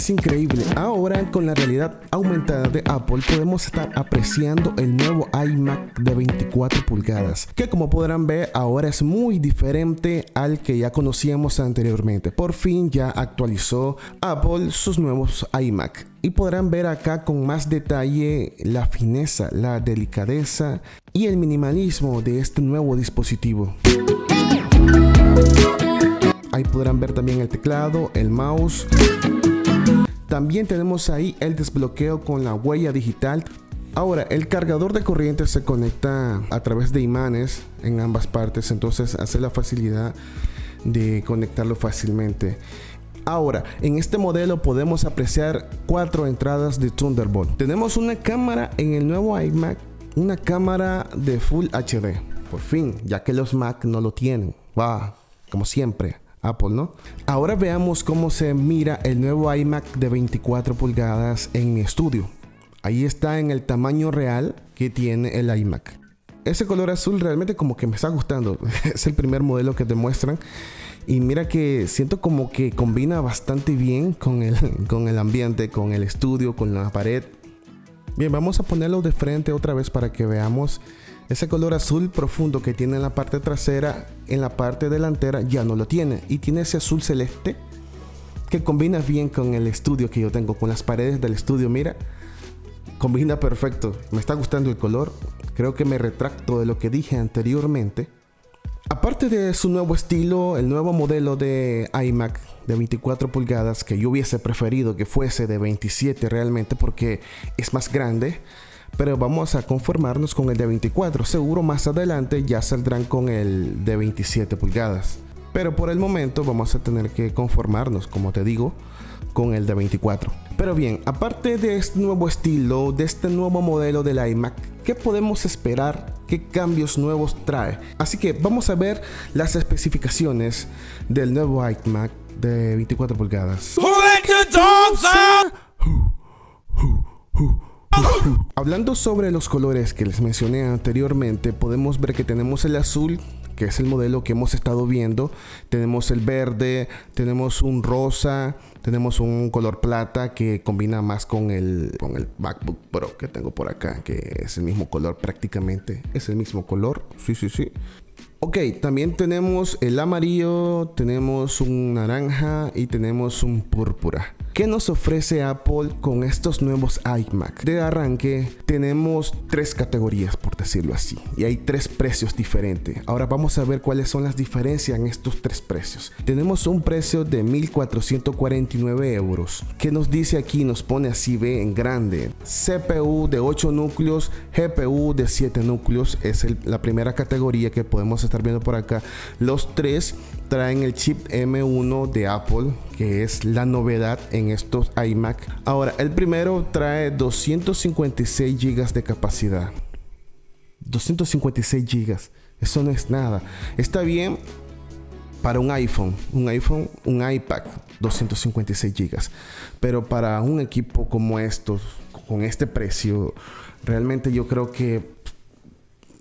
es increíble. Ahora con la realidad aumentada de Apple podemos estar apreciando el nuevo iMac de 24 pulgadas, que como podrán ver ahora es muy diferente al que ya conocíamos anteriormente. Por fin ya actualizó Apple sus nuevos iMac y podrán ver acá con más detalle la fineza, la delicadeza y el minimalismo de este nuevo dispositivo. Podrán ver también el teclado, el mouse. También tenemos ahí el desbloqueo con la huella digital. Ahora, el cargador de corriente se conecta a través de imanes en ambas partes, entonces hace la facilidad de conectarlo fácilmente. Ahora, en este modelo podemos apreciar cuatro entradas de Thunderbolt. Tenemos una cámara en el nuevo iMac, una cámara de Full HD. Por fin, ya que los Mac no lo tienen. Va, como siempre. Apple, ¿no? Ahora veamos cómo se mira el nuevo iMac de 24 pulgadas en mi estudio. Ahí está en el tamaño real que tiene el iMac. Ese color azul realmente como que me está gustando. es el primer modelo que te muestran. Y mira que siento como que combina bastante bien con el, con el ambiente, con el estudio, con la pared. Bien, vamos a ponerlo de frente otra vez para que veamos ese color azul profundo que tiene en la parte trasera, en la parte delantera ya no lo tiene. Y tiene ese azul celeste que combina bien con el estudio que yo tengo, con las paredes del estudio. Mira, combina perfecto. Me está gustando el color. Creo que me retracto de lo que dije anteriormente. Aparte de su nuevo estilo, el nuevo modelo de iMac de 24 pulgadas, que yo hubiese preferido que fuese de 27 realmente porque es más grande, pero vamos a conformarnos con el de 24. Seguro más adelante ya saldrán con el de 27 pulgadas. Pero por el momento vamos a tener que conformarnos, como te digo, con el de 24. Pero bien, aparte de este nuevo estilo, de este nuevo modelo del iMac, ¿qué podemos esperar? ¿Qué cambios nuevos trae? Así que vamos a ver las especificaciones del nuevo iMac de 24 pulgadas. Hablando sobre los colores que les mencioné anteriormente, podemos ver que tenemos el azul, que es el modelo que hemos estado viendo, tenemos el verde, tenemos un rosa, tenemos un color plata que combina más con el, con el MacBook Pro que tengo por acá, que es el mismo color prácticamente, es el mismo color, sí, sí, sí. Ok, también tenemos el amarillo, tenemos un naranja y tenemos un púrpura. ¿Qué nos ofrece Apple con estos nuevos iMac? De arranque tenemos tres categorías, por decirlo así, y hay tres precios diferentes. Ahora vamos a ver cuáles son las diferencias en estos tres precios. Tenemos un precio de 1.449 euros. ¿Qué nos dice aquí? Nos pone así, ve en grande. CPU de 8 núcleos, GPU de 7 núcleos. Es la primera categoría que podemos estar viendo por acá. Los tres traen el chip M1 de Apple, que es la novedad en estos iMac. Ahora, el primero trae 256 GB de capacidad. 256 GB. Eso no es nada. Está bien para un iPhone, un iPhone, un iPad, 256 GB. Pero para un equipo como estos, con este precio, realmente yo creo que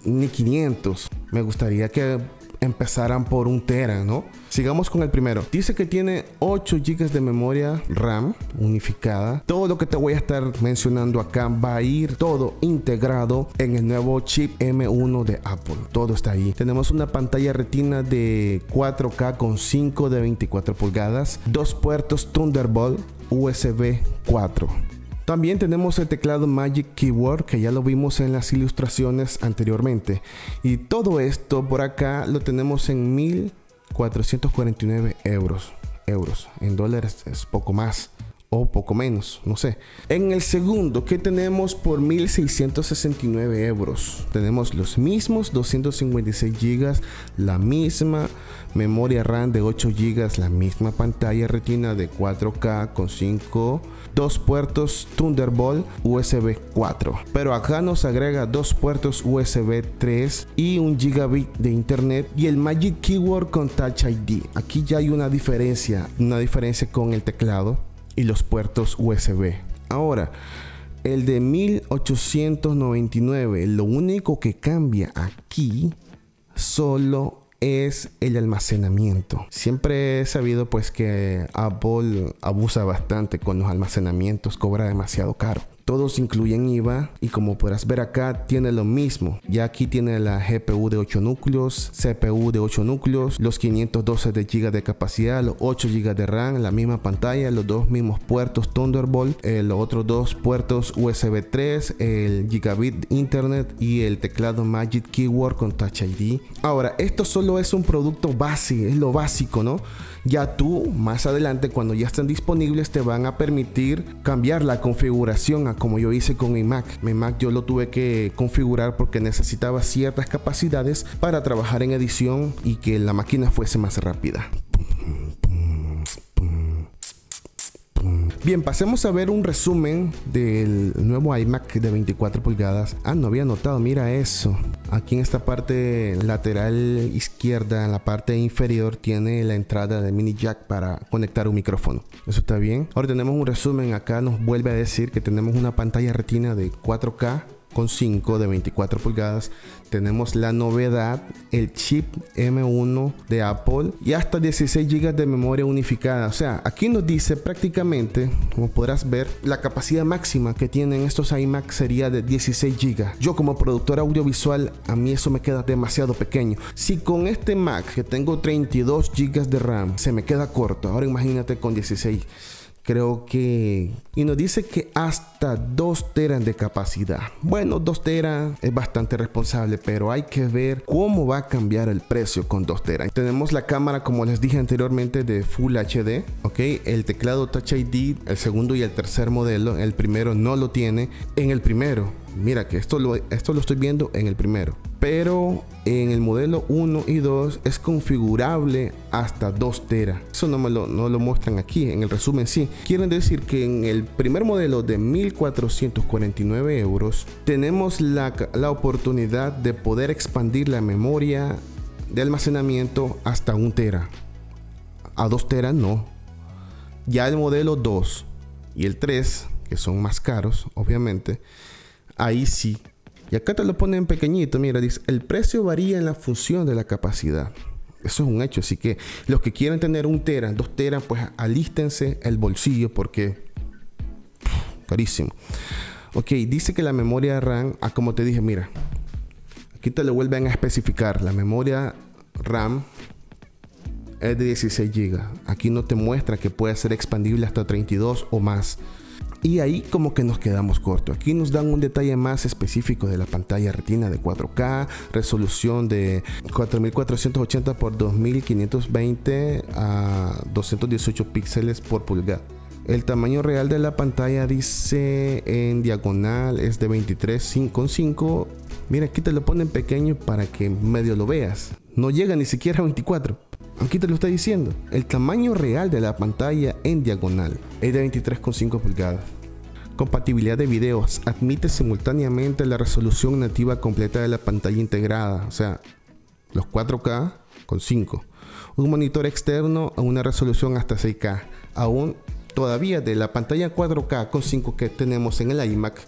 ni 500. Me gustaría que empezaran por un tera, ¿no? Sigamos con el primero. Dice que tiene 8 GB de memoria RAM unificada. Todo lo que te voy a estar mencionando acá va a ir todo integrado en el nuevo chip M1 de Apple. Todo está ahí. Tenemos una pantalla retina de 4K con 5 de 24 pulgadas, dos puertos Thunderbolt USB 4 también tenemos el teclado Magic Keyboard que ya lo vimos en las ilustraciones anteriormente. Y todo esto por acá lo tenemos en 1449 euros. Euros. En dólares es poco más o poco menos, no sé. En el segundo, que tenemos por 1669 euros? Tenemos los mismos 256 GB, la misma memoria RAM de 8 GB, la misma pantalla retina de 4K con 5 dos puertos Thunderbolt USB 4. Pero acá nos agrega dos puertos USB 3 y un gigabit de internet y el Magic Keyboard con Touch ID. Aquí ya hay una diferencia, una diferencia con el teclado y los puertos USB. Ahora, el de 1899, lo único que cambia aquí solo es el almacenamiento. Siempre he sabido pues que Apple abusa bastante con los almacenamientos, cobra demasiado caro. Todos incluyen IVA y como podrás ver acá tiene lo mismo. Ya aquí tiene la GPU de 8 núcleos, CPU de 8 núcleos, los 512 de GB de capacidad, los 8 GB de RAM, la misma pantalla, los dos mismos puertos Thunderbolt, eh, los otros dos puertos USB 3, el gigabit internet y el teclado Magic Keyboard con Touch ID. Ahora, esto solo es un producto base, es lo básico, ¿no? Ya tú, más adelante, cuando ya estén disponibles, te van a permitir cambiar la configuración como yo hice con mi Mac. Mi Mac yo lo tuve que configurar porque necesitaba ciertas capacidades para trabajar en edición y que la máquina fuese más rápida. Bien, pasemos a ver un resumen del nuevo iMac de 24 pulgadas. Ah, no había notado, mira eso. Aquí en esta parte lateral izquierda, en la parte inferior, tiene la entrada de mini jack para conectar un micrófono. Eso está bien. Ahora tenemos un resumen. Acá nos vuelve a decir que tenemos una pantalla retina de 4K con 5 de 24 pulgadas. Tenemos la novedad, el chip M1 de Apple y hasta 16 GB de memoria unificada. O sea, aquí nos dice prácticamente, como podrás ver, la capacidad máxima que tienen estos iMac sería de 16 GB. Yo como productor audiovisual, a mí eso me queda demasiado pequeño. Si con este Mac que tengo 32 GB de RAM se me queda corto, ahora imagínate con 16 creo que... Y nos dice que hasta 2 teras de capacidad. Bueno, 2 teras es bastante responsable, pero hay que ver cómo va a cambiar el precio con 2 teras. Tenemos la cámara, como les dije anteriormente, de Full HD, ¿ok? El teclado Touch ID, el segundo y el tercer modelo. El primero no lo tiene. En el primero, mira que esto lo, esto lo estoy viendo en el primero pero en el modelo 1 y 2 es configurable hasta 2 tera. Eso no me lo, no lo muestran aquí en el resumen sí. Quieren decir que en el primer modelo de 1449 euros tenemos la, la oportunidad de poder expandir la memoria de almacenamiento hasta 1 tera. A 2 teras no. Ya el modelo 2 y el 3, que son más caros, obviamente, ahí sí y acá te lo ponen pequeñito, mira, dice, el precio varía en la función de la capacidad. Eso es un hecho, así que los que quieren tener un tera, dos teras, pues alístense el bolsillo porque carísimo. Ok, dice que la memoria RAM, ah, como te dije, mira, aquí te lo vuelven a especificar. La memoria RAM es de 16 GB. Aquí no te muestra que puede ser expandible hasta 32 o más. Y ahí como que nos quedamos cortos. Aquí nos dan un detalle más específico de la pantalla retina de 4K, resolución de 4480 x 2520 a 218 píxeles por pulgada. El tamaño real de la pantalla dice en diagonal es de 23,5. Mira, aquí te lo ponen pequeño para que medio lo veas. No llega ni siquiera a 24. Aquí te lo está diciendo. El tamaño real de la pantalla en diagonal es de 23,5 pulgadas. Compatibilidad de videos. Admite simultáneamente la resolución nativa completa de la pantalla integrada. O sea, los 4K con 5. Un monitor externo a una resolución hasta 6K. Aún todavía de la pantalla 4K con 5 que tenemos en el iMac,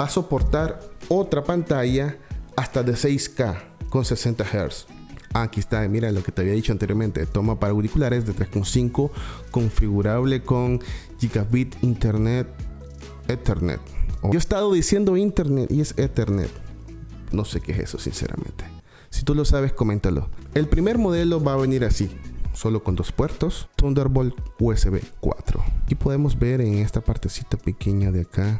va a soportar otra pantalla hasta de 6K con 60 Hz. Aquí está, mira lo que te había dicho anteriormente. Toma para auriculares de 3.5, configurable con gigabit internet Ethernet. Yo he estado diciendo internet y es Ethernet. No sé qué es eso, sinceramente. Si tú lo sabes, coméntalo. El primer modelo va a venir así, solo con dos puertos, Thunderbolt USB 4. Y podemos ver en esta partecita pequeña de acá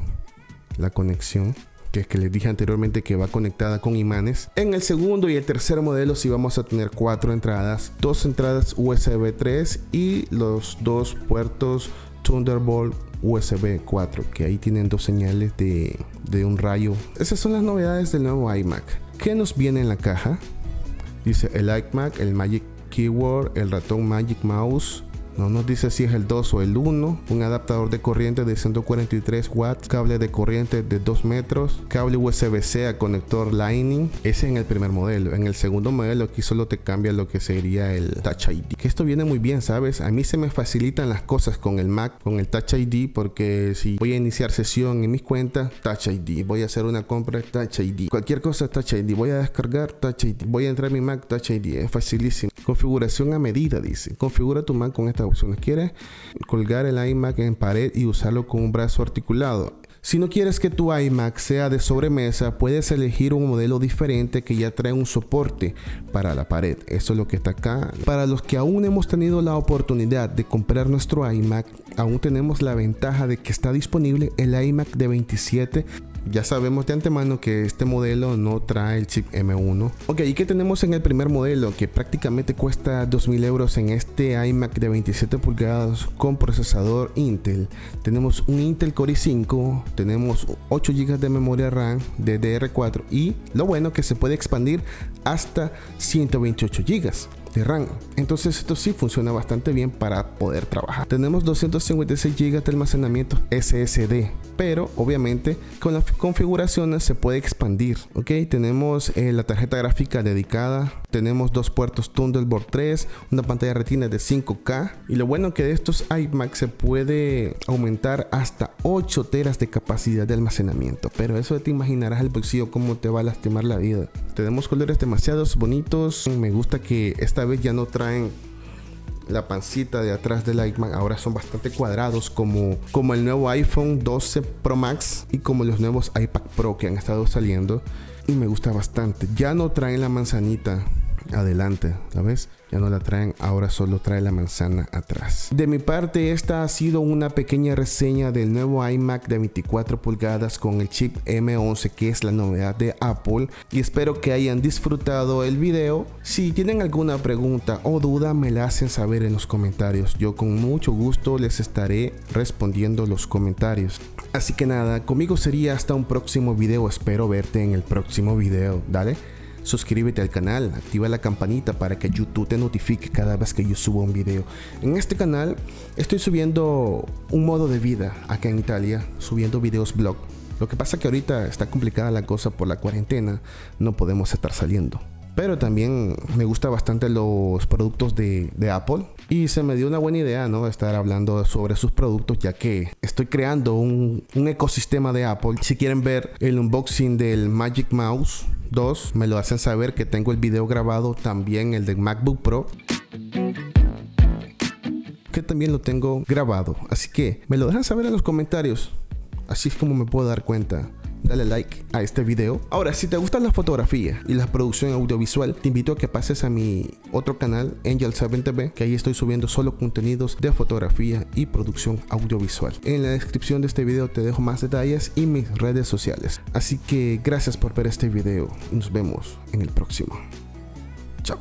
la conexión que que les dije anteriormente que va conectada con imanes. En el segundo y el tercer modelo sí vamos a tener cuatro entradas, dos entradas USB 3 y los dos puertos Thunderbolt USB 4, que ahí tienen dos señales de, de un rayo. Esas son las novedades del nuevo iMac. ¿Qué nos viene en la caja? Dice el iMac, el Magic Keyboard, el ratón Magic Mouse, No nos dice si es el 2 o el 1. Un adaptador de corriente de 143 watts, cable de corriente de 2 metros, cable USB-C a conector Lightning. Ese en el primer modelo. En el segundo modelo aquí solo te cambia lo que sería el Touch ID. Que esto viene muy bien, ¿sabes? A mí se me facilitan las cosas con el Mac, con el Touch ID, porque si voy a iniciar sesión en mis cuentas, Touch ID. Voy a hacer una compra, Touch ID. Cualquier cosa, Touch ID. Voy a descargar, Touch ID. Voy a entrar a mi Mac, Touch ID. Es facilísimo. Configuración a medida, dice. Configura tu Mac con estas opciones. ¿Quieres colgar el iMac en pared y usarlo con un brazo articulado? Si no quieres que tu iMac sea de sobremesa, puedes elegir un modelo diferente que ya trae un soporte para la pared. Eso es lo que está acá. Para los que aún hemos tenido la oportunidad de comprar nuestro iMac, aún tenemos la ventaja de que está disponible el iMac de 27 ya sabemos de antemano que este modelo no trae el chip M1. Ok, ¿y qué tenemos en el primer modelo? Que prácticamente cuesta 2000 euros en este iMac de 27 pulgadas con procesador Intel. Tenemos un Intel Core i5, tenemos 8 GB de memoria RAM DDR4 y lo bueno que se puede expandir hasta 128 GB RAM. Entonces esto sí funciona bastante bien para poder trabajar. Tenemos 256 GB de almacenamiento SSD, pero obviamente con las configuraciones se puede expandir. Ok, tenemos eh, la tarjeta gráfica dedicada, tenemos dos puertos Thunderbolt 3, una pantalla retina de 5K y lo bueno que de estos iMac se puede aumentar hasta 8 teras de capacidad de almacenamiento. Pero eso te imaginarás el bolsillo cómo te va a lastimar la vida. Tenemos colores demasiado bonitos. Me gusta que esta vez ya no traen la pancita de atrás del iMac ahora son bastante cuadrados como, como el nuevo iPhone 12 Pro Max y como los nuevos iPad Pro que han estado saliendo y me gusta bastante ya no traen la manzanita adelante, ¿la ves? Ya no la traen, ahora solo trae la manzana atrás. De mi parte, esta ha sido una pequeña reseña del nuevo iMac de 24 pulgadas con el chip M11 que es la novedad de Apple y espero que hayan disfrutado el video. Si tienen alguna pregunta o duda me la hacen saber en los comentarios. Yo con mucho gusto les estaré respondiendo los comentarios. Así que nada, conmigo sería hasta un próximo video. Espero verte en el próximo video. Dale suscríbete al canal, activa la campanita para que YouTube te notifique cada vez que yo subo un video. En este canal estoy subiendo un modo de vida acá en Italia, subiendo videos blog. Lo que pasa que ahorita está complicada la cosa por la cuarentena, no podemos estar saliendo. Pero también me gusta bastante los productos de, Apple. Y se me dio una buena idea, ¿no? Estar hablando sobre sus productos, ya que estoy creando un, un ecosistema de Apple. Si quieren ver el unboxing del Magic Mouse, Dos, me lo hacen saber que tengo el video grabado también el de MacBook Pro que también lo tengo grabado. Así que me lo dejan saber en los comentarios. Así es como me puedo dar cuenta dale like a este video. Ahora, si te gusta la fotografía y la producción audiovisual, te invito a que pases a mi otro canal, Angel7 TV, que ahí estoy subiendo solo contenidos de fotografía y producción audiovisual. En la descripción de este video te dejo más detalles y mis redes sociales. Así que gracias por ver este video nos vemos en el próximo. Chao.